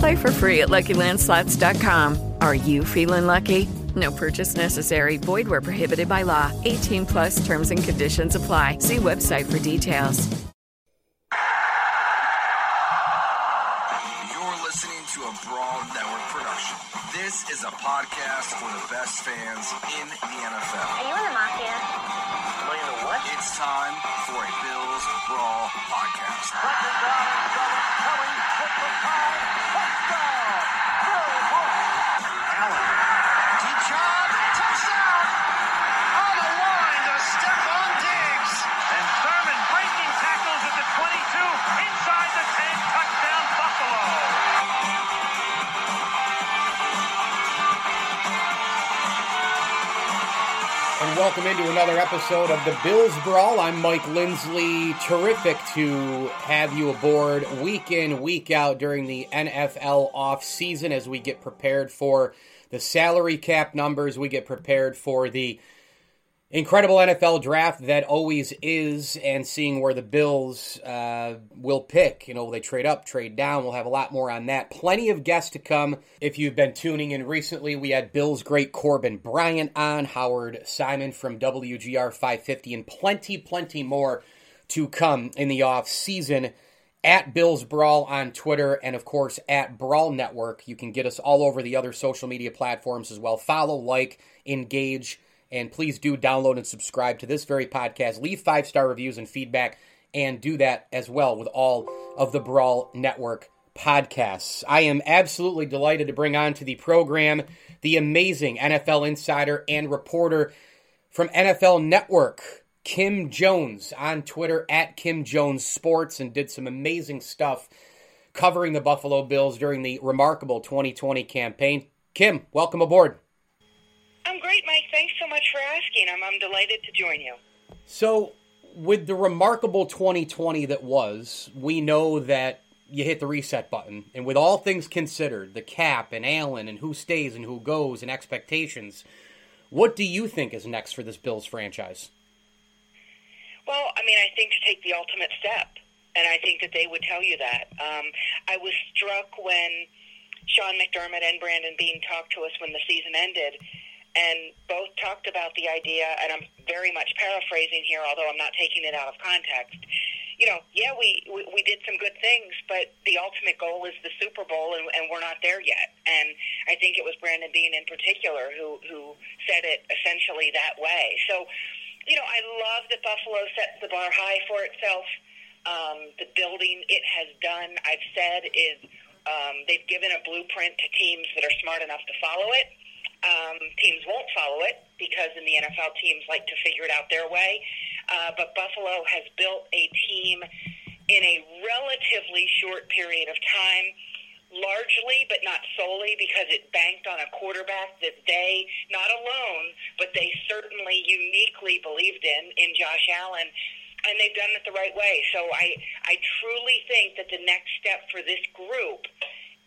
Play for free at LuckyLandSlots.com. Are you feeling lucky? No purchase necessary. Void where prohibited by law. 18 plus terms and conditions apply. See website for details. You're listening to a Brawl Network. This is a podcast for the best fans in the NFL. Are you in the mafia? Am I in the what? It's time for a Bills Brawl podcast. Deep welcome into another episode of the Bills Brawl. I'm Mike Lindsley. Terrific to have you aboard week in, week out during the NFL off season as we get prepared for the salary cap numbers. We get prepared for the incredible NFL draft that always is, and seeing where the Bills uh, will pick. You know, will they trade up, trade down? We'll have a lot more on that. Plenty of guests to come. If you've been tuning in recently, we had Bills great Corbin Bryant on, Howard Simon from WGR 550, and plenty, plenty more to come in the off season. At Bills Brawl on Twitter and of course at Brawl Network. You can get us all over the other social media platforms as well. Follow, like, engage and please do download and subscribe to this very podcast. Leave five star reviews and feedback, and do that as well with all of the Brawl Network podcasts. I am absolutely delighted to bring on to the program the amazing NFL insider and reporter from NFL Network, Kim Jones, on Twitter at Kim Jones Sports, and did some amazing stuff covering the Buffalo Bills during the remarkable 2020 campaign. Kim, welcome aboard. I'm great, Mike. Thanks so much for asking. I'm, I'm delighted to join you. So, with the remarkable 2020 that was, we know that you hit the reset button. And with all things considered, the cap and Allen and who stays and who goes and expectations, what do you think is next for this Bills franchise? Well, I mean, I think to take the ultimate step, and I think that they would tell you that. Um, I was struck when Sean McDermott and Brandon Beane talked to us when the season ended, and both talked about the idea, and I'm very much paraphrasing here, although I'm not taking it out of context. You know, yeah, we, we, we did some good things, but the ultimate goal is the Super Bowl, and, and we're not there yet. And I think it was Brandon Beane in particular who, who said it essentially that way. So, you know, I love that Buffalo sets the bar high for itself. Um, the building it has done, I've said, is um, they've given a blueprint to teams that are smart enough to follow it. Um, teams won't follow it because in the NFL, teams like to figure it out their way. Uh, but Buffalo has built a team in a relatively short period of time, largely but not solely because it banked on a quarterback that they, not alone, but they certainly uniquely believed in, in Josh Allen. And they've done it the right way. So I, I truly think that the next step for this group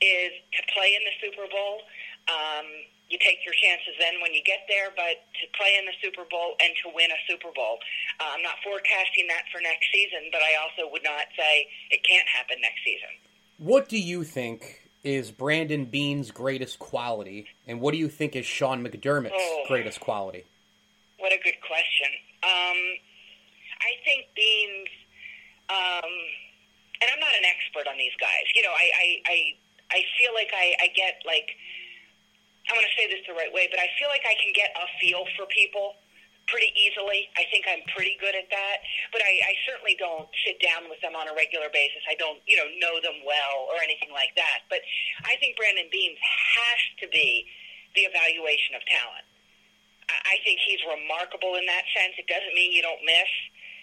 is to play in the Super Bowl. Um, you take your chances then when you get there, but to play in the Super Bowl and to win a Super Bowl. Uh, I'm not forecasting that for next season, but I also would not say it can't happen next season. What do you think is Brandon Beane's greatest quality, and what do you think is Sean McDermott's Oh. greatest quality? What a good question. Um, I think Beane's, um, and I'm not an expert on these guys. You know, I I I, I feel like I, I get like I want to say this the right way, but I feel like I can get a feel for people pretty easily. I think I'm pretty good at that, but I, I certainly don't sit down with them on a regular basis. I don't, you know, know them well or anything like that. But I think Brandon Beane's has to be the evaluation of talent. I I think he's remarkable in that sense. It doesn't mean you don't miss.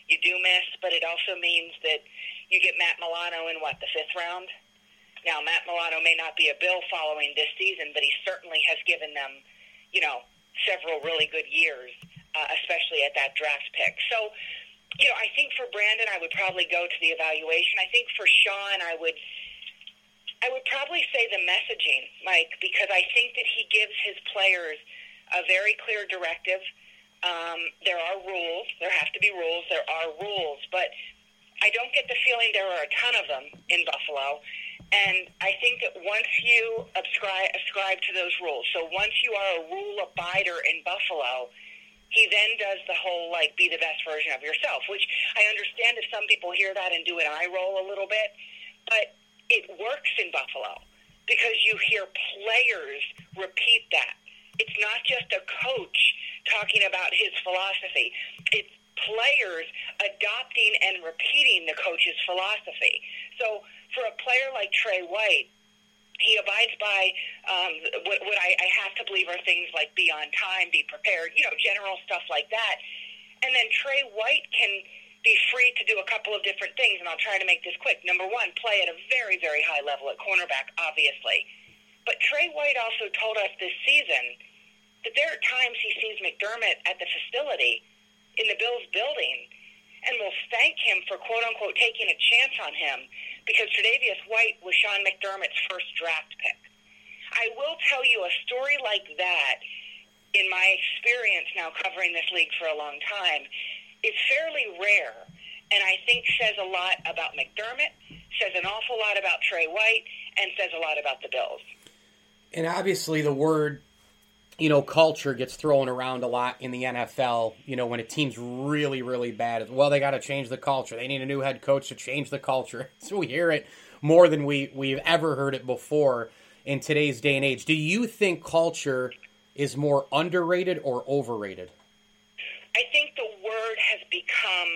You do miss, but it also means that you get Matt Milano in what the fifth round. Now, Matt Milano may not be a Bill following this season, but he certainly has given them, you know, several really good years, uh, especially at that draft pick. So, you know, I think for Brandon, I would probably go to the evaluation. I think for Sean, I would. I would probably say the messaging, Mike, because I think that he gives his players a very clear directive. Um, there are rules. There have to be rules. There are rules. But I don't get the feeling there are a ton of them in Buffalo. And I think that once you ascribe, ascribe to those rules, so once you are a rule abider in Buffalo, he then does the whole like be the best version of yourself, which I understand if some people hear that and do an eye roll a little bit, but it works in Buffalo because you hear players repeat that. It's not just a coach talking about his philosophy. It's players adopting and repeating the coach's philosophy. So for a player like Tre White, he abides by um, what, what I, I have to believe are things like be on time, be prepared, you know, general stuff like that. And then Tre White can be free to do a couple of different things, and I'll try to make this quick. Number one, play at a very, very high level at cornerback, obviously. But Tre White also told us this season that there are times he sees McDermott at the facility in the Bills building and will thank him for quote unquote taking a chance on him because Tre'Davious White was Sean McDermott's first draft pick. I will tell you a story like that in my experience now covering this league for a long time is fairly rare and I think says a lot about McDermott, says an awful lot about Tre White, and says a lot about the Bills. And obviously, the word, you know, culture gets thrown around a lot in the NFL. You know, when a team's really, really bad, well, they got to change the culture. They need a new head coach to change the culture. So we hear it more than we we've ever heard it before in today's day and age. Do you think culture is more underrated or overrated? I think the word has become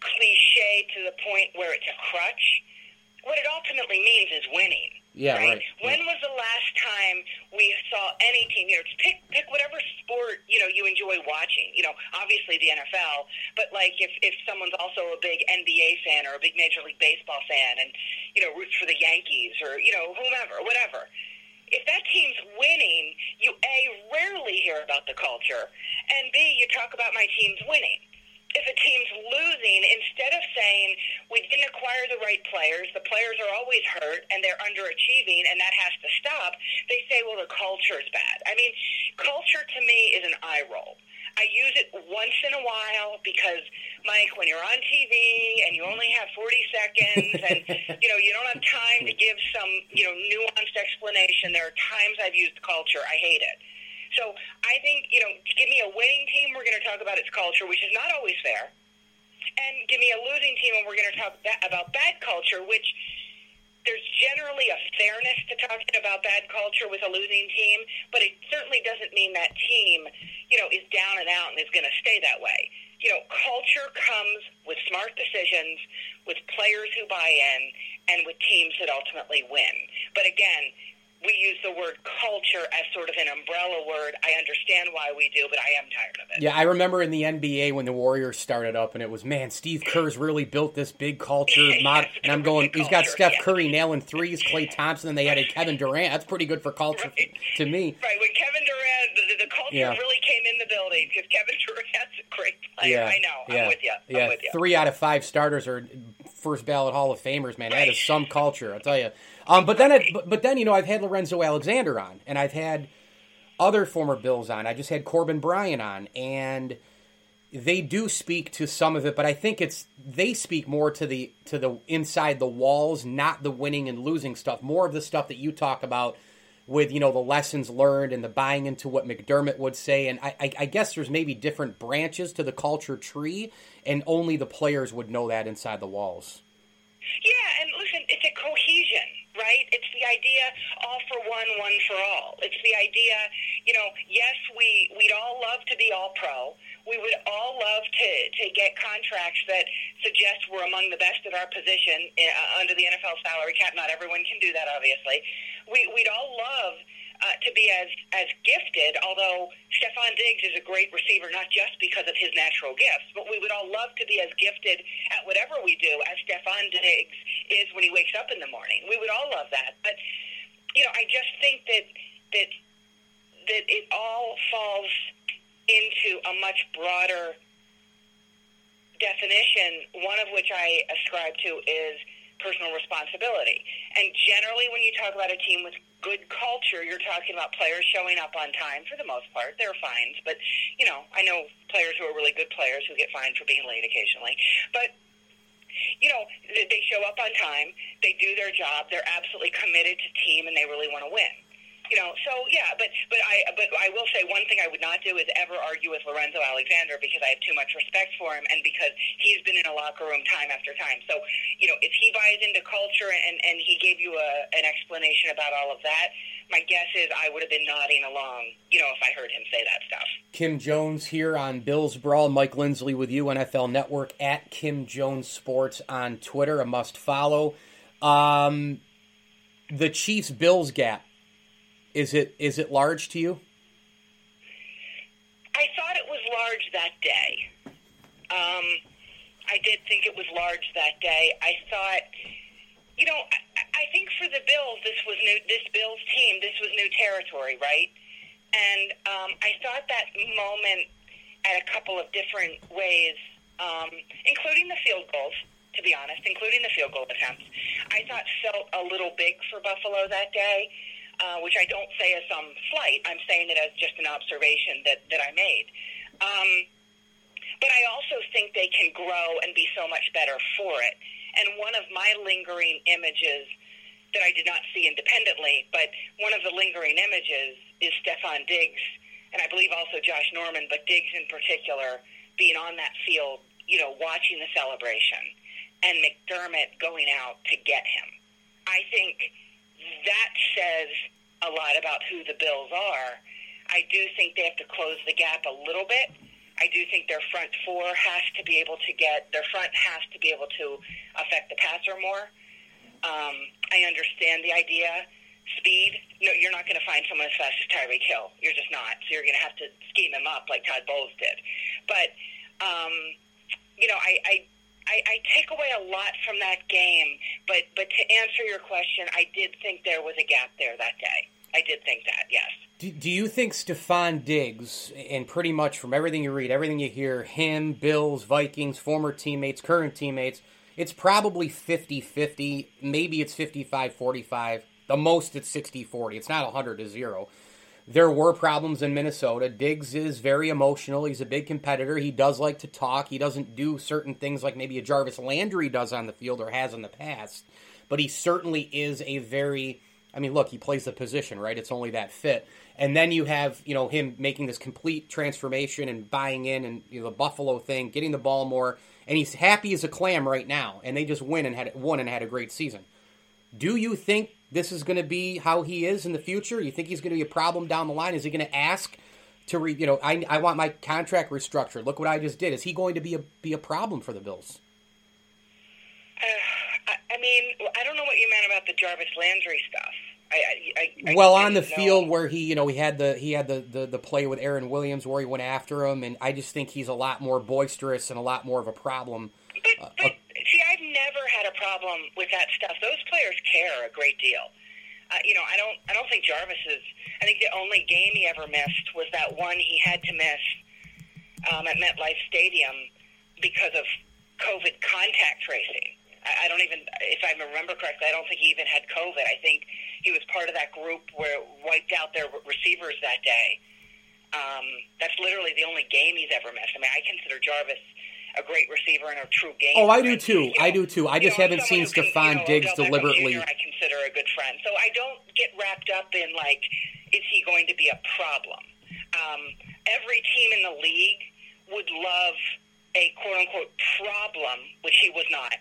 cliche to the point where it's a crutch. What it ultimately means is winning. Yeah, right. When was the last time we saw any team? You know, pick pick whatever sport you know you enjoy watching. You know, obviously the NFL, but like if if someone's also a big NBA fan or a big Major League Baseball fan, and you know roots for the Yankees or you know whomever, whatever. If that team's winning, you a rarely hear about the culture, and b you talk about my team's winning if a team's losing, instead of saying we didn't acquire the right players, the players are always hurt and they're underachieving and that has to stop, they say, well, the culture's bad. I mean, culture to me is an eye roll. I use it once in a while because, Mike, when you're on TV and you only have 40 seconds and, you know, you don't have time to give some, you know, nuanced explanation, there are times I've used culture. I hate it. So I think, you know, give me a winning team, we're going to talk about its culture, which is not always fair. And give me a losing team, and we're going to talk ba- about bad culture, which there's generally a fairness to talking about bad culture with a losing team, but it certainly doesn't mean that team, you know, is down and out and is going to stay that way. You know, culture comes with smart decisions, with players who buy in, and with teams that ultimately win. But again, we use the word culture as sort of an umbrella word. I understand why we do, but I am tired of it. Yeah, I remember in the NBA when the Warriors started up, and it was man, Steve Kerr's really built this big culture mod. And I'm going, he's got Steph yeah. Curry nailing threes, Klay Thompson, and they added Kevin Durant. That's pretty good for culture Right. to me. Right, when Kevin Durant, the, the, culture Yeah. really came in the building because Kevin Durant's a great player. Yeah, I know. yeah, I'm with you. I'm yeah. with you. Three out of five starters are first ballot Hall of Famers. Man, that is some culture. I'll tell you. Um, but then, it, but, but then you know, I've had Lorenzo Alexander on, and I've had other former Bills on. I just had Corbin Bryant on, and they do speak to some of it, but I think it's they speak more to the to the inside the walls, not the winning and losing stuff. More of the stuff that you talk about with you know the lessons learned and the buying into what McDermott would say. And I, I, I guess there's maybe different branches to the culture tree, and only the players would know that inside the walls. Yeah, and listen, it's a cohesion, right? It's the idea all for one, one for all. It's the idea, you know, yes, we we'd all love to be all pro. we would all love to, to get contracts that suggest we're among the best at our position uh, under the NFL salary cap. Not everyone can do that, obviously. We, we'd all love uh, to be as as gifted. Although Stefon Diggs is a great receiver, not just because of his natural gifts, but we would all love to be as gifted at whatever we do as Stefon Diggs is when he wakes up in the morning. We would all love that, but you know, I just think that that that it all falls into a much broader definition, one of which I ascribe to is personal responsibility. And generally, when you talk about a team with good culture, you're talking about players showing up on time for the most part. There are fines, but, you know, I know players who are really good players who get fined for being late occasionally. But, you know, they show up on time, they do their job, they're absolutely committed to team, and they really want to win you know, so yeah, but but I but I will say one thing I would not do is ever argue with Lorenzo Alexander because I have too much respect for him and because he's been in a locker room time after time. So, you know, if he buys into culture and and he gave you a an explanation about all of that, my guess is I would have been nodding along, you know, if I heard him say that stuff. Kim Jones here on Bills Brawl. Mike Lindsley with you, NFL Network at Kim Jones Sports on Twitter, a must follow. Um, the Chiefs Bills gap is it is it large to you? I thought it was large that day. Um, I did think it was large that day. I thought, you know, I, I think for the Bills, this was new. This Bills team, this was new territory, right? And um, I thought that moment at a couple of different ways, um, including the field goals. To be honest, including the field goal attempts, I thought felt a little big for Buffalo that day uh, which I don't say as some flight. I'm saying it as just an observation that, that I made. Um, but I also think they can grow and be so much better for it. And one of my lingering images that I did not see independently, but one of the lingering images is Stefon Diggs, and I believe also Josh Norman, but Diggs in particular, being on that field, you know, watching the celebration, and McDermott going out to get him. I think that says a lot about who the Bills are. I do think they have to close the gap a little bit. I do think their front four has to be able to get their front has to be able to affect the passer more. Um, I understand the idea. Speed. No, you're not going to find someone as fast as Tyreek Hill. You're just not. So you're going to have to scheme him up like Todd Bowles did. But um, you know, I, I I, I take away a lot from that game, but but to answer your question, I did think there was a gap there that day. I did think that, yes. Do, do you think Stefon Diggs, and pretty much from everything you read, everything you hear, him, Bills, Vikings, former teammates, current teammates, it's probably 50 50. Maybe it's 55 45. The most it's 60 40. It's not 100 to 0 there were problems in Minnesota. Diggs is very emotional. He's a big competitor. He does like to talk. He doesn't do certain things like maybe a Jarvis Landry does on the field or has in the past. But he certainly is a very I mean, look, he plays the position, right? It's only that fit. And then you have, you know, him making this complete transformation and buying in and you know, the Buffalo thing, getting the ball more, and he's happy as a clam right now. And they just win and had won and had a great season. Do you think this is going to be how he is in the future? You think he's going to be a problem down the line? Is he going to ask to re, you know, I, I want my contract restructured. Look what I just did. Is he going to be a be a problem for the Bills? Uh, I, I mean, I don't know what you meant about the Jarvis Landry stuff. I, I, well, on the know. field where he, you know, he had the he had the, the the play with Aaron Williams where he went after him, and I just think he's a lot more boisterous and a lot more of a problem. But, uh, but see, I've never had a problem with that stuff. Those players care a great deal. Uh, you know, I don't. I don't think Jarvis is. I think the only game he ever missed was that one he had to miss um, at MetLife Stadium because of COVID contact tracing. I, I don't even, if I remember correctly, I don't think he even had COVID. I think he was part of that group where wiped out their receivers that day. Um, that's literally the only game he's ever missed. I mean, I consider Jarvis a great receiver and a true game. Oh, I do too. I do too. I just know, haven't seen know, Diggs deliberately. Jr. I consider a good friend, so I don't get wrapped up in like, is he going to be a problem? Um, every team in the league would love a quote unquote problem, which he was not,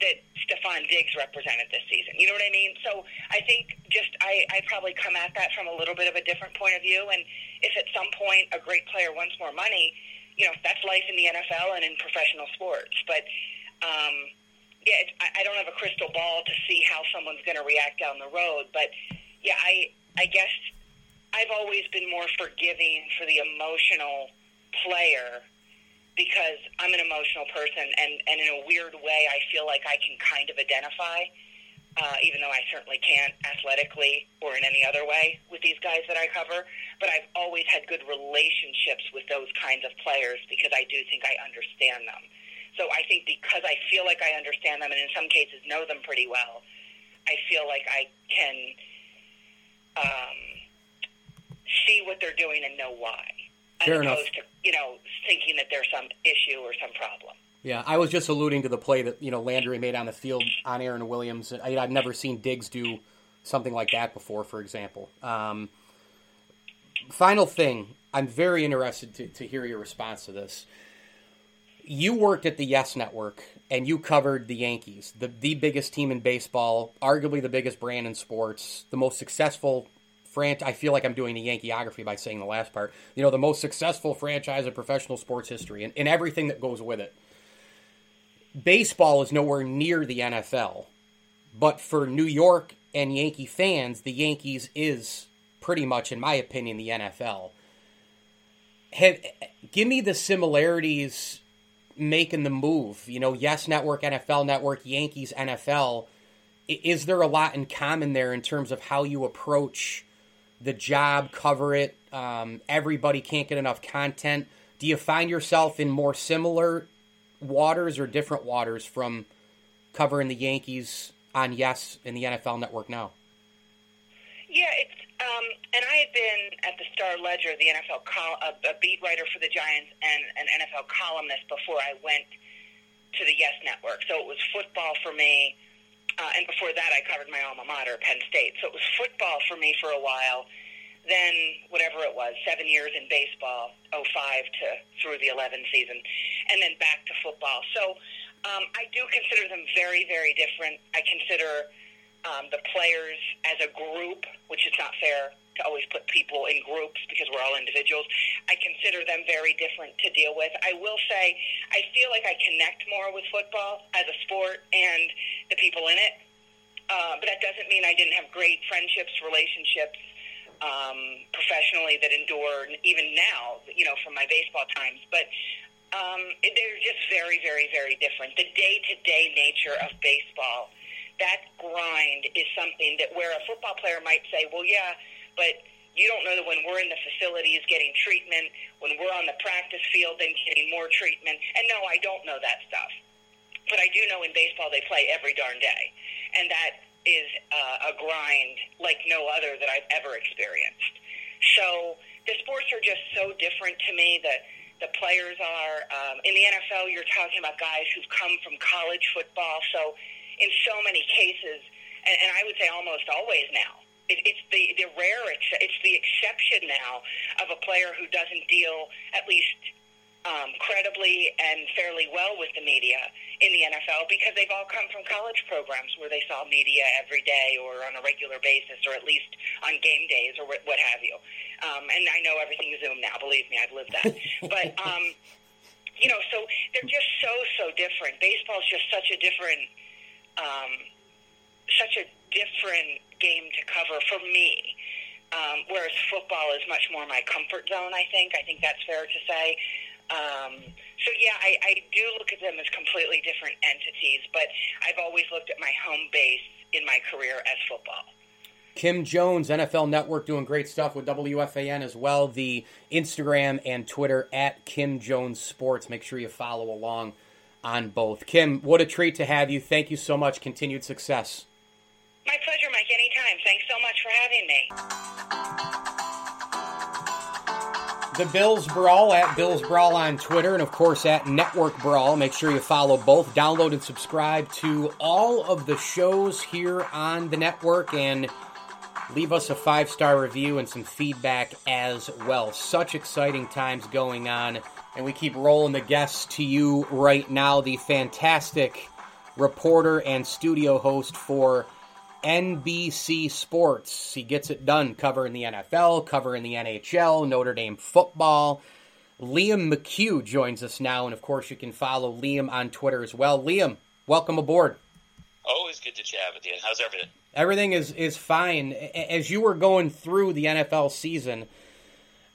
that Stefon Diggs represented this season. You know what I mean? So I think just I, I probably come at that from a little bit of a different point of view. And if at some point a great player wants more money, you know that's life in the NFL and in professional sports. But um, yeah, it's, I, I don't have a crystal ball to see how someone's going to react down the road. But yeah, I I guess I've always been more forgiving for the emotional player because I'm an emotional person, and and in a weird way, I feel like I can kind of identify. Uh, even though I certainly can't athletically or in any other way with these guys that I cover, but I've always had good relationships with those kinds of players because I do think I understand them. So I think because I feel like I understand them and in some cases know them pretty well, I feel like I can um, see what they're doing and know why, Fair as enough. opposed to you know thinking that there's some issue or some problem. Yeah, I was just alluding to the play that you know Landry made on the field on Aaron Williams. I, I've never seen Diggs do something like that before, for example. Um, final thing, I'm very interested to, to hear your response to this. You worked at the Yes Network and you covered the Yankees, the the biggest team in baseball, arguably the biggest brand in sports, the most successful franchise. I feel like I'm doing the Yankeeography by saying the last part. You know, the most successful franchise in professional sports history, and, and everything that goes with it baseball is nowhere near the NFL, but for New York and Yankee fans, the Yankees is pretty much, in my opinion, the NFL. Have, give me the similarities making the move. You know, Yes Network, NFL Network, Yankees, NFL. Is there a lot in common there in terms of how you approach the job, cover it? Um, everybody can't get enough content. Do you find yourself in more similar waters or different waters from covering the Yankees on Yes in the NFL Network now? Yeah, it's um, and I had been at the Star Ledger, the NFL col- a, a beat writer for the Giants and an NFL columnist before I went to the Yes Network. So it was football for me, uh, and before that, I covered my alma mater, Penn State. So it was football for me for a while. Then whatever it was, seven years in baseball, 05 to through the 11 season, and then back to football. So um, I do consider them very, very different. I consider um, the players as a group, which is not fair to always put people in groups because we're all individuals. I consider them very different to deal with. I will say I feel like I connect more with football as a sport and the people in it. Uh, but that doesn't mean I didn't have great friendships, relationships um, professionally that endure even now, you know, from my baseball times. But um, they're just very, very, very different. The day to day nature of baseball, that grind is something that where a football player might say, well, yeah, but you don't know that when we're in the facilities getting treatment, when we're on the practice field and getting more treatment. And no, I don't know that stuff. But I do know in baseball they play every darn day. And that is uh, a grind like no other that I've ever experienced. So the sports are just so different to me. that the players are um, in the NFL. You're talking about guys who've come from college football. So in so many cases, and, and I would say almost always now, it, it's the the rare, ex- it's the exception now of a player who doesn't deal at least um, credibly and fairly well with the media in the NFL because they've all come from college programs where they saw media every day or on a regular basis or at least on game days or what, have you. Um, and I know everything is Zoom now. Believe me, I've lived that. but um, you know, so they're just so so different. Baseball's just such a different, um, such a different game to cover for me. Um, whereas football is much more my comfort zone. I think. I think that's fair to say. Um, so yeah, I, I do look at them as completely different entities, but I've always looked at my home base in my career as football. Kim Jones, NFL Network, doing great stuff with WFAN as well. The Instagram and Twitter at Kim Jones Sports. Make sure you follow along on both. Kim, what a treat to have you. Thank you so much. Continued success. My pleasure, Mike. Anytime. Thanks so much for having me. The Bills Brawl at Bills Brawl on Twitter and, of course, at Network Brawl. Make sure you follow both. Download and subscribe to all of the shows here on the network and leave us a five star review and some feedback as well. Such exciting times going on. And we keep rolling the guests to you right now. The fantastic reporter and studio host for NBC Sports. He gets it done covering the NFL, covering the NHL, Notre Dame football. Liam McHugh joins us now, and of course, you can follow Liam on Twitter as well. Liam, welcome aboard. Always good to chat with you. How's everything? Everything is is fine. As you were going through the NFL season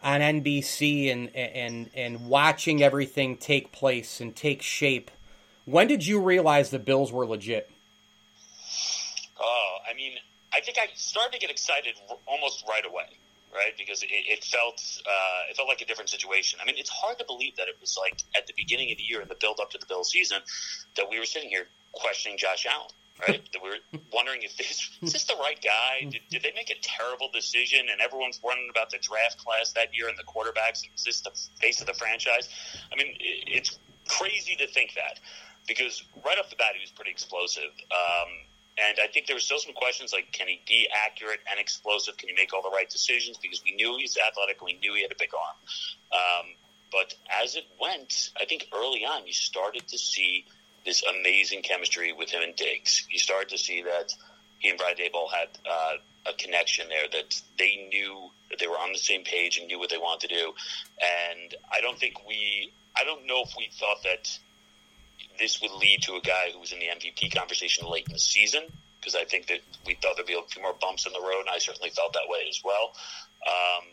on NBC and and and watching everything take place and take shape, when did you realize the Bills were legit? Oh, I mean, I think I started to get excited almost right away, right? Because it, it felt uh, it felt like a different situation. I mean, it's hard to believe that it was like at the beginning of the year in the build up to the Bill season that we were sitting here questioning Josh Allen. Right, that we were wondering if this is this the right guy? Did, did they make a terrible decision? And everyone's running about the draft class that year and the quarterbacks. Is this the face of the franchise? I mean, it, it's crazy to think that because right off the bat he was pretty explosive. Um, and I think there were still some questions like, can he be accurate and explosive? Can he make all the right decisions? Because we knew he's athletic, we knew he had a big arm. Um, but as it went, I think early on you started to see this amazing chemistry with him and Diggs. You started to see that he and Brad Daboll had uh, a connection there, that they knew that they were on the same page and knew what they wanted to do. And I don't think we, I don't know if we thought that this would lead to a guy who was in the MVP conversation late in the season because I think that we thought there'd be a few more bumps in the road, and I certainly felt that way as well. Um,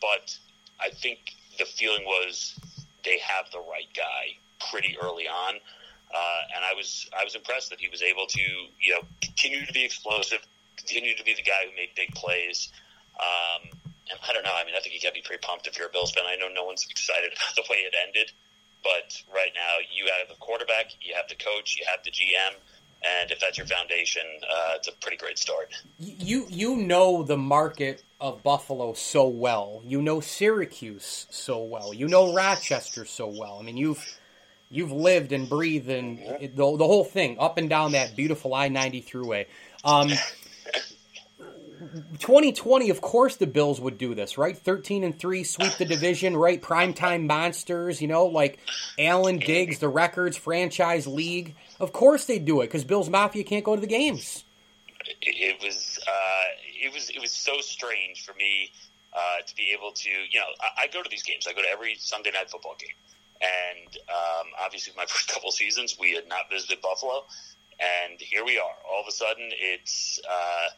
but I think the feeling was they have the right guy pretty early on, uh, and I was I was impressed that he was able to you know continue to be explosive, continue to be the guy who made big plays. Um, and I don't know. I mean, I think you got to be pretty pumped if you're a Bills fan. I know no one's excited about the way it ended. But right now, you have the quarterback, you have the coach, you have the GM, and if that's your foundation, uh, it's a pretty great start. You you know the market of Buffalo so well. You know Syracuse so well. You know Rochester so well. I mean, you've you've lived and breathed and the, the whole thing up and down that beautiful I ninety throughway. Um, 2020, of course, the Bills would do this, right? 13 and 3, sweep the division, right? Primetime monsters, you know, like Allen Diggs, the records, franchise league. Of course they'd do it because Bills Mafia can't go to the games. It, was uh, it was it was so strange for me uh, to be able to, you know, I, I go to these games. I go to every Sunday night football game, and um, obviously, my first couple seasons, we had not visited Buffalo, and here we are. All of a sudden, it's uh,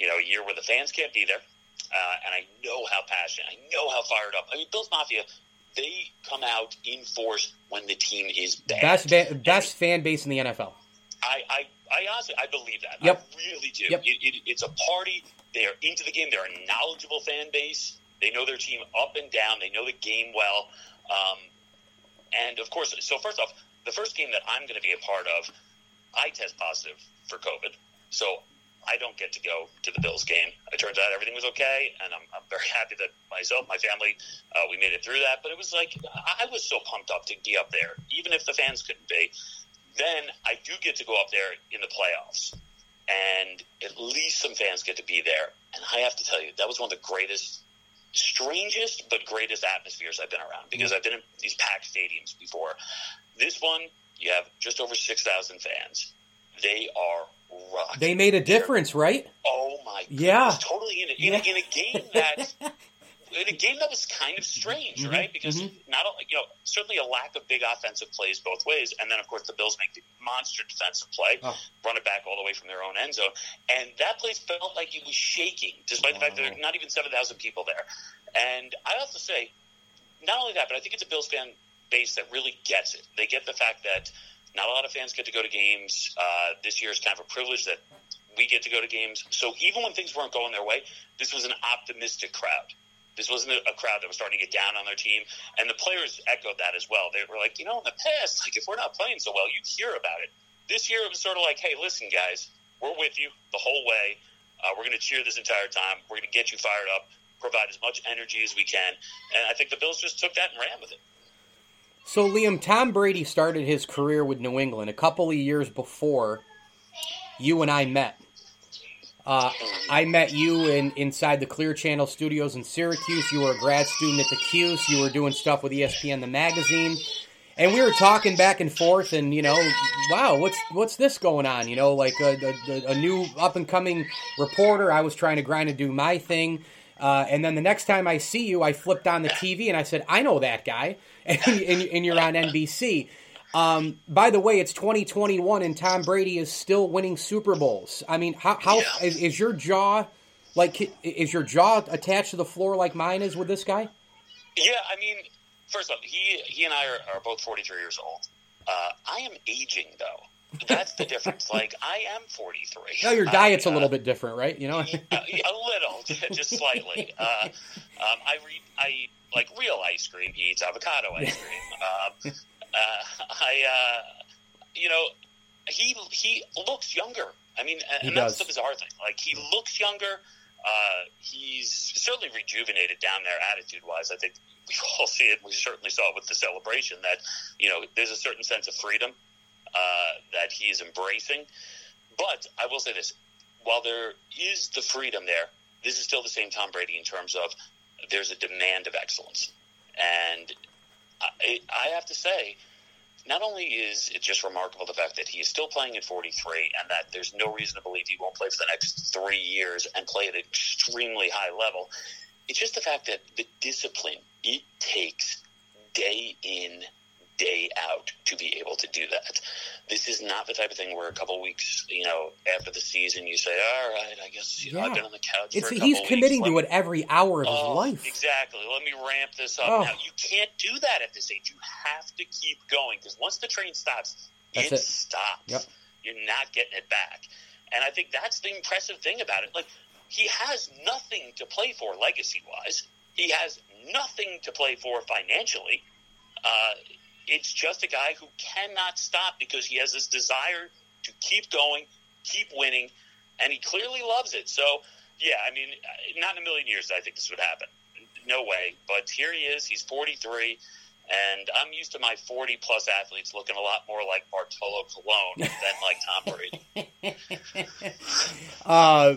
you know a year where the fans can't be there, uh, and I know how passionate, I know how fired up. I mean, Bills Mafia, they come out in force when the team is bad. Best ba- best fan base in the NFL. I, I, I honestly, I believe that. Yep. I really do. Yep. It, it, it's a party. They are into the game. They're a knowledgeable fan base. They know their team up and down. They know the game well. Um, and of course, so first off, the first game that I'm going to be a part of, I test positive for COVID. So I don't get to go to the Bills game. It turns out everything was okay, and I'm, I'm very happy that myself, my family, uh, we made it through that. But it was like I was so pumped up to be up there, even if the fans couldn't be. Then I do get to go up there in the playoffs, and at least some fans get to be there. And I have to tell you, that was one of the greatest, strangest but greatest atmospheres I've been around because I've been in these packed stadiums before. This one, you have just over six thousand fans. They are rocking. They made a difference, right? Oh my! Yeah. totally in a, in, a, in a game that in a game that was kind of strange, Mm-hmm. right? Because not only you know certainly a lack of big offensive plays both ways, and then of course the Bills make the monster defensive play, Oh. run it back all the way from their own end zone, and that place felt like it was shaking, despite the fact that there are not even seven thousand people there. And I to say, not only that, but I think it's a Bills fan base that really gets it. They get the fact that not a lot of fans get to go to games. Uh, this year is kind of a privilege that we get to go to games. So even when things weren't going their way, this was an optimistic crowd. This wasn't a, crowd that was starting to get down on their team, and the players echoed that as well. They were like, you know, in the past, like if we're not playing so well, you'd hear about it. This year, it was sort of like, hey, listen, guys, we're with you the whole way. Uh, we're going to cheer this entire time. We're going to get you fired up, provide as much energy as we can, and I think the Bills just took that and ran with it. So, Liam, Tom Brady started his career with New England a couple of years before you and I met. Uh, I met you in inside the Clear Channel studios in Syracuse. You were a grad student at the Cuse. You were doing stuff with ESPN, the magazine, and we were talking back and forth. And you know, wow, what's what's this going on? You know, like a, a, a new up and coming reporter. I was trying to grind and do my thing. Uh, and then the next time I see you, I flipped on the TV and I said, I know that guy. And, and, and you're on NBC. Um, by the way, it's 2021 and Tom Brady is still winning Super Bowls. I mean, how, how Yeah. is, is your jaw like? Is your jaw attached to the floor like mine is with this guy? Yeah, I mean, first off, he he and I are, are both 43 years old. Uh, I am aging though. That's the difference. Like I am 43. No, your diet's I, a uh, little bit different, right? You know. a, a little, just slightly. Uh, um, I re- I like real ice cream. He eats avocado ice cream. Um, uh, I, uh, you know, he he looks younger. I mean, and, He and that's does. the bizarre thing. Like he looks younger. Uh, he's certainly rejuvenated down there attitude wise. I think we all see it. We certainly saw it with the celebration that you know there's a certain sense of freedom uh, that he is embracing. But I will say this: while there is the freedom there, this is still the same Tom Brady in terms of there's a demand of excellence, and I, I have to say. Not only is it just remarkable the fact that he is still playing at 43 and that there's no reason to believe he won't play for the next three years and play at an extremely high level, it's just the fact that the discipline it takes day in, day out to be able to do that. This is not the type of thing where a couple weeks, you know, after the season, you say, "All right, I guess you know, I've been on the couch It's for a he's couple committing weeks. to Let it every hour of his Oh, life. Exactly. Let me ramp this up. Oh. Now, you can't do that at this age. You have to keep going because once the train stops, it, it. stops. Yep. You're not getting it back. And I think that's the impressive thing about it. Like, he has nothing to play for legacy wise, he has nothing to play for financially. Uh, it's just a guy who cannot stop because he has this desire to keep going, keep winning, and he clearly loves it. So, yeah, I mean, not in a million years I think this would happen. No way. But here he is. He's 43. And I'm used to my 40 plus athletes looking a lot more like Bartolo Colon than like Tom Brady. Uh,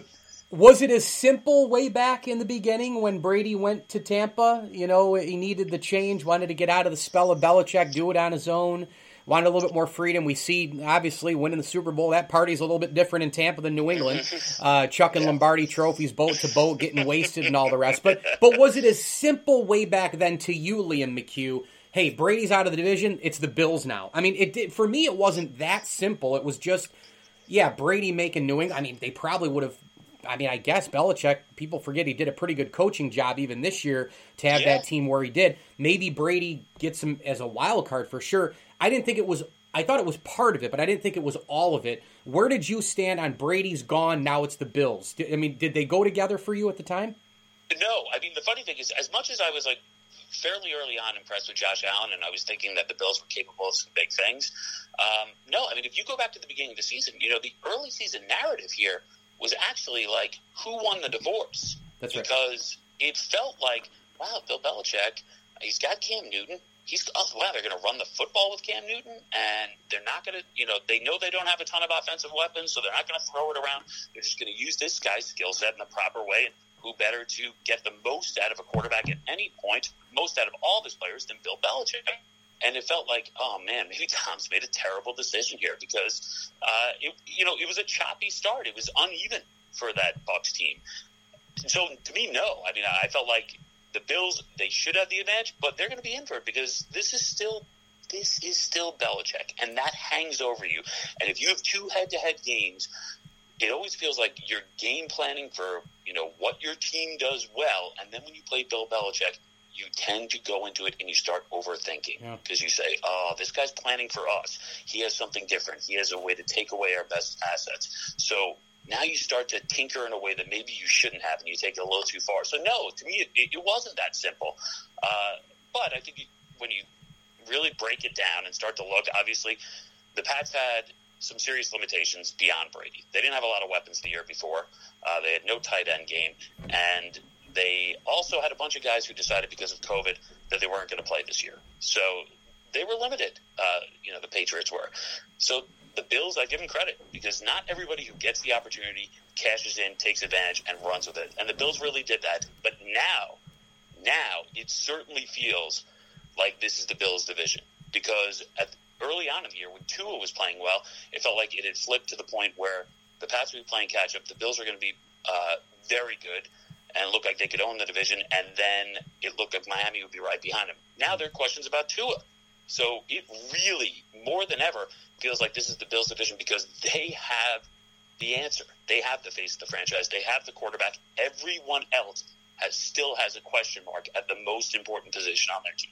was it as simple way back in the beginning when Brady went to Tampa? You know, he needed the change, wanted to get out of the spell of Belichick, do it on his own, wanted a little bit more freedom. We see, obviously, winning the Super Bowl, that party's a little bit different in Tampa than New England. Uh, chucking Lombardi trophies boat to boat, getting wasted and all the rest. But, but was it as simple way back then to you, Liam McHugh? Hey, Brady's out of the division. It's the Bills now. I mean, it did, for me, it wasn't that simple. It was just yeah, Brady making New England. I mean, they probably would have. I mean, I guess Belichick. People forget he did a pretty good coaching job even this year to have Yeah. that team where he did. Maybe Brady gets him as a wild card for sure. I didn't think it was. I thought it was part of it, but I didn't think it was all of it. Where did you stand on Brady's gone? Now it's the Bills. Did- I mean, did they go together for you at the time? No, I mean the funny thing is, as much as I was like fairly early on impressed with Josh Allen, and I was thinking that the Bills were capable of some big things. Um, no, I mean if you go back to the beginning of the season, you know the early season narrative here was actually like who won the divorce That's right. because it felt like wow, Bill Belichick, he's got Cam Newton. He's oh, wow, they're going to run the football with Cam Newton, and they're not going to, you know, they know they don't have a ton of offensive weapons, so they're not going to throw it around. They're just going to use this guy's skill set in the proper way. And who better to get the most out of a quarterback at any point, most out of all of his players than Bill Belichick? And it felt like, oh man, maybe Tom's made a terrible decision here because, uh, it, you know, it was a choppy start. It was uneven for that Bucs team. So to me, no. I mean, I felt like the Bills they should have the advantage, but they're going to be in for it because this is still this is still Belichick, and that hangs over you. And if you have two head-to-head games, it always feels like you're game planning for you know what your team does well, and then when you play Bill Belichick. You tend to go into it and you start overthinking Yeah. because you say, "Oh, this guy's planning for us. He has something different. He has a way to take away our best assets." So now you start to tinker in a way that maybe you shouldn't have, and you take it a little too far. So no, to me, it, it wasn't that simple. Uh, but I think you, when you really break it down and start to look, obviously, the Pats had some serious limitations beyond Brady. They didn't have a lot of weapons the year before. Uh, they had no tight end game, and they also had a bunch of guys who decided because of COVID that they weren't going to play this year. So they were limited. Uh, you know, the Patriots were. So the Bills, I give them credit because not everybody who gets the opportunity cashes in, takes advantage, and runs with it. And the Bills really did that. But now, now it certainly feels like this is the Bills' division because at early on in the year when Tua was playing well, it felt like it had flipped to the point where the Pats would be playing catch up. The Bills were going to be uh, very good, and looked like they could own the division, and then it looked like Miami would be right behind them. Now there are questions about Tua. So it really, more than ever, feels like this is the Bills division because they have the answer. They have the face of the franchise. They have the quarterback. Everyone else has still has a question mark at the most important position on their team.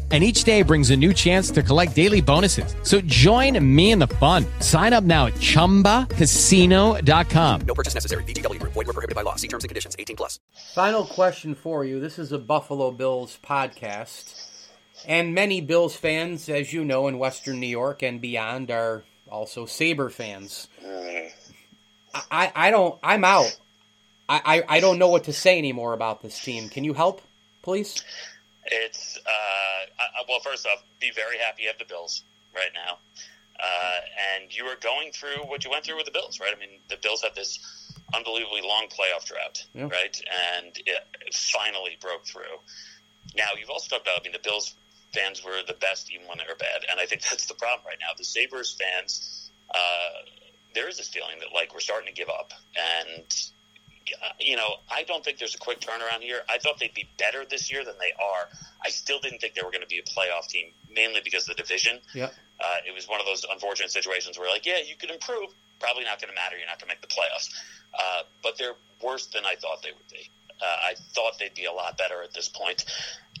and each day brings a new chance to collect daily bonuses. So join me in the fun. Sign up now at ChumbaCasino.com. No purchase necessary. VGW Group. Void were prohibited by law. See terms and conditions. 18 plus. Final question for you. This is a Buffalo Bills podcast. And many Bills fans, as you know, in Western New York and beyond, are also Sabre fans. I, I don't, I'm out. I, I, I don't know what to say anymore about this team. Can you help, please? It's uh, I, well, first off, be very happy you have the Bills right now, uh, and you are going through what you went through with the Bills, right? I mean, the Bills had this unbelievably long playoff drought, Yeah. right, and it finally broke through. Now you've also talked about, I mean, the Bills fans were the best even when they were bad, and I think that's the problem right now. The Sabres fans, uh, there is this feeling that like we're starting to give up, and you know, I don't think there's a quick turnaround here. I thought they'd be better this year than they are. I still didn't think they were going to be a playoff team, mainly because of the division. Yeah. Uh, it was one of those unfortunate situations where, like, yeah, you could improve. Probably not going to matter. You're not going to make the playoffs. Uh, but they're worse than I thought they would be. Uh, I thought they'd be a lot better at this point.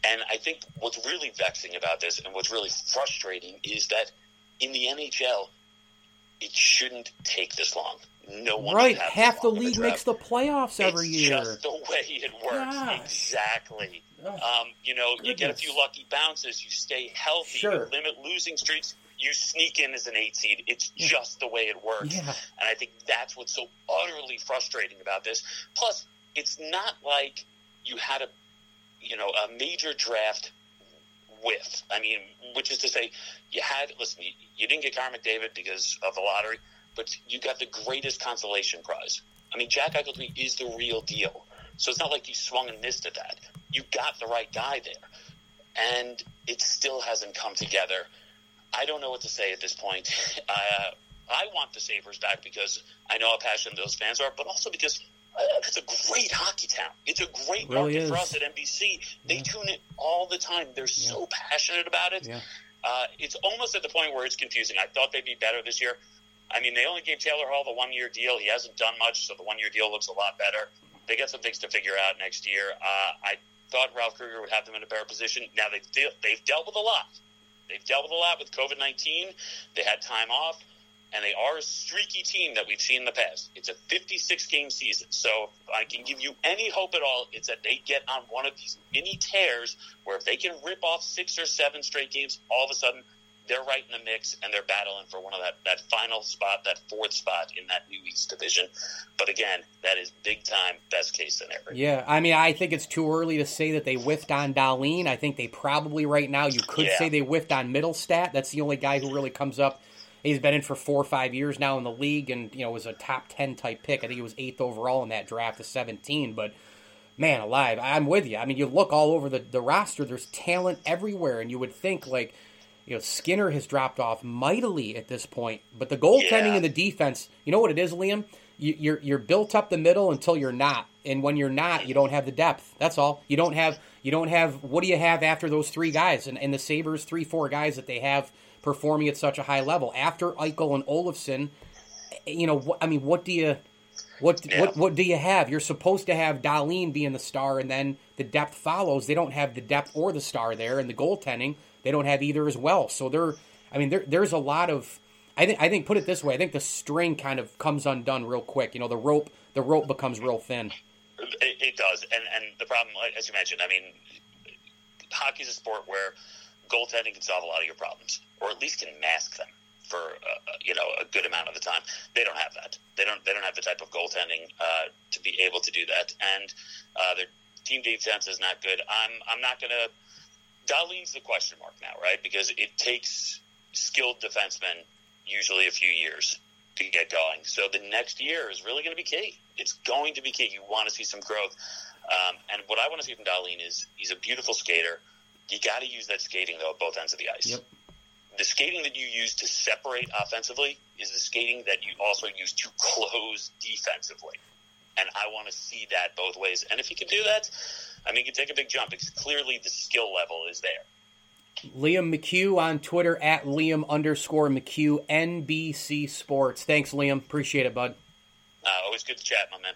And I think what's really vexing about this and what's really frustrating is that in the NHL, it shouldn't take this long. No one Right. Half the long of a league drought. makes the playoffs every it's year. just the way it works. Exactly. Um, you know, you get a few lucky bounces, you stay healthy, Sure. you limit losing streaks, you sneak in as an eight seed. It's just the way it works. Yeah. And I think that's what's so utterly frustrating about this. Plus, it's not like you had a you know, a major draft with. I mean, which is to say, you had listen, you, you didn't get Connor McDavid because of the lottery, but you got the greatest consolation prize. I mean, Jack Eichel is the real deal. So it's not like you swung and missed at that. You got the right guy there, and it still hasn't come together. I don't know what to say at this point. Uh, I want the Sabres back because I know how passionate those fans are, but also because uh, it's a great hockey town. It's a great Really market for us at NBC. They tune in all the time. They're so passionate about it. Yeah. Uh, it's almost at the point where it's confusing. I thought they'd be better this year. I mean, they only gave Taylor Hall the one year deal. He hasn't done much, so the one year deal looks a lot better. They got some things to figure out next year. Uh, I thought Ralph Krueger would have them in a better position. Now they've de- they've dealt with a lot. They've dealt with a lot with COVID nineteen. They had time off, and they are a streaky team that we've seen in the past. It's a fifty six game season, so if I can give you any hope at all, it's that they get on one of these mini tears where if they can rip off six or seven straight games, all of a sudden they're right in the mix and they're battling for one of that, that final spot, that fourth spot in that new East division. But again, that is big time best case scenario. Yeah, I mean, I think it's too early to say that they whiffed on Dahlin. I think they probably right now you could Yeah. say they whiffed on Mittelstadt. That's the only guy who really comes up. He's been in for four or five years now in the league, and you know was a top ten type pick. I think he was eighth overall in that draft of seventeen. But man, alive, I'm with you. I mean, you look all over the the roster. There's talent everywhere, and you would think like. You know, Skinner has dropped off mightily at this point, but the goaltending Yeah. and the defense. You know what it is, Liam? You, you're you're built up the middle until you're not, and when you're not, you don't have the depth. That's all. You don't have you don't have. What do you have after those three guys and, and the Sabres three four guys that they have performing at such a high level after Eichel and Olofsson? You know, what, I mean, what do you what Yeah. what what do you have? You're supposed to have Dahlin being the star, and then the depth follows. They don't have the depth or the star there, and the goaltending they don't have either as well. So there, I mean, there there's a lot of. I think I think put it this way. I think the string kind of comes undone real quick. You know, the rope the rope becomes real thin. It, it does, and and the problem, as you mentioned, I mean, hockey's a sport where goaltending can solve a lot of your problems, or at least can mask them for uh, you know a good amount of the time. They don't have that. They don't. They don't have the type of goaltending uh, to be able to do that, and uh, their team defense is not good. I'm I'm not gonna. Dahlin's the question mark now, right? Because it takes skilled defensemen usually a few years to get going. So the next year is really going to be key. It's going to be key. You want to see some growth. Um, and what I want to see from Dahlin is he's a beautiful skater. You got to use that skating, though, at both ends of the ice. Yep. The skating that you use to separate offensively is the skating that you also use to close defensively. And I want to see that both ways. And if he can do that, I mean, you can take a big jump It's clearly the skill level is there. Liam McHugh on Twitter at Liam underscore McHugh NBC Sports. Thanks, Liam. Appreciate it, bud. Uh, always good to chat, my man.